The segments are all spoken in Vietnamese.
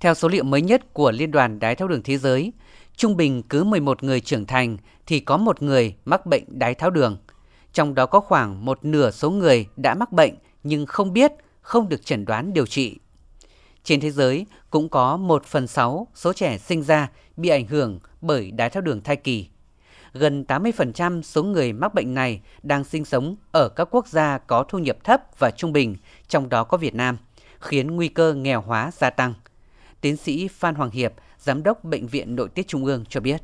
Theo số liệu mới nhất của Liên đoàn Đái tháo đường Thế giới, trung bình cứ 11 người trưởng thành thì có một người mắc bệnh đái tháo đường. Trong đó có khoảng một nửa số người đã mắc bệnh nhưng không biết, không được chẩn đoán điều trị. Trên thế giới cũng có 1 phần 6 số trẻ sinh ra bị ảnh hưởng bởi đái tháo đường thai kỳ. Gần 80% số người mắc bệnh này đang sinh sống ở các quốc gia có thu nhập thấp và trung bình, trong đó có Việt Nam, khiến nguy cơ nghèo hóa gia tăng. Tiến sĩ Phan Hoàng Hiệp, Giám đốc Bệnh viện Nội tiết Trung ương cho biết.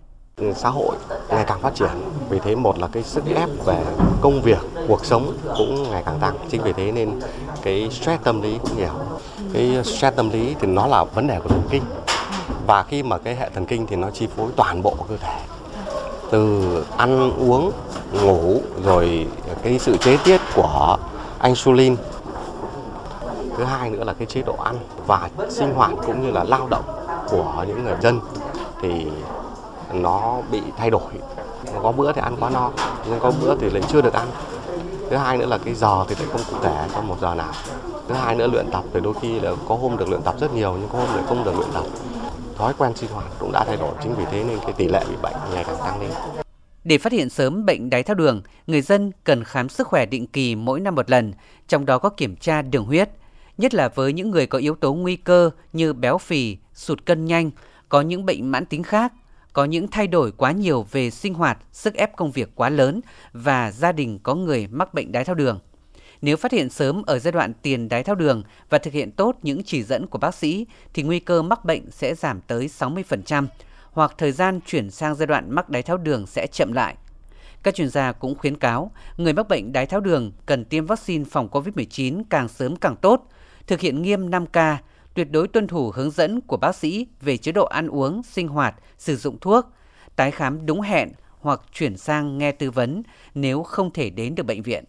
Xã hội ngày càng phát triển vì thế một là cái sức ép về công việc cuộc sống cũng ngày càng tăng. Chính vì thế nên cái stress tâm lý cũng nhiều. Cái stress tâm lý thì nó là vấn đề của thần kinh. Và khi mà cái hệ thần kinh thì nó chi phối toàn bộ cơ thể. Từ ăn uống ngủ rồi cái sự chế tiết của insulin thứ hai nữa là cái chế độ ăn và sinh hoạt cũng như là lao động của những người dân thì nó bị thay đổi. Có bữa thì ăn quá no nhưng có bữa thì lại chưa được ăn. Thứ hai nữa là cái giờ thì lại không cụ thể trong một giờ nào. Thứ hai nữa luyện tập thì đôi khi là có hôm được luyện tập rất nhiều nhưng có hôm lại không được luyện tập. Thói quen sinh hoạt cũng đã thay đổi chính vì thế nên cái tỷ lệ bị bệnh ngày càng tăng lên. Để phát hiện sớm bệnh đái tháo đường, người dân cần khám sức khỏe định kỳ mỗi năm một lần, trong đó có kiểm tra đường huyết, nhất là với những người có yếu tố nguy cơ như béo phì, sụt cân nhanh, có những bệnh mãn tính khác có những thay đổi quá nhiều về sinh hoạt, sức ép công việc quá lớn và gia đình có người mắc bệnh đái tháo đường. Nếu phát hiện sớm ở giai đoạn tiền đái tháo đường và thực hiện tốt những chỉ dẫn của bác sĩ thì nguy cơ mắc bệnh sẽ giảm tới 60% hoặc thời gian chuyển sang giai đoạn mắc đái tháo đường sẽ chậm lại. Các chuyên gia cũng khuyến cáo người mắc bệnh đái tháo đường cần tiêm vaccine phòng COVID-19 càng sớm càng tốt, thực hiện nghiêm 5K, tuyệt đối tuân thủ hướng dẫn của bác sĩ về chế độ ăn uống, sinh hoạt, sử dụng thuốc, tái khám đúng hẹn hoặc chuyển sang nghe tư vấn nếu không thể đến được bệnh viện.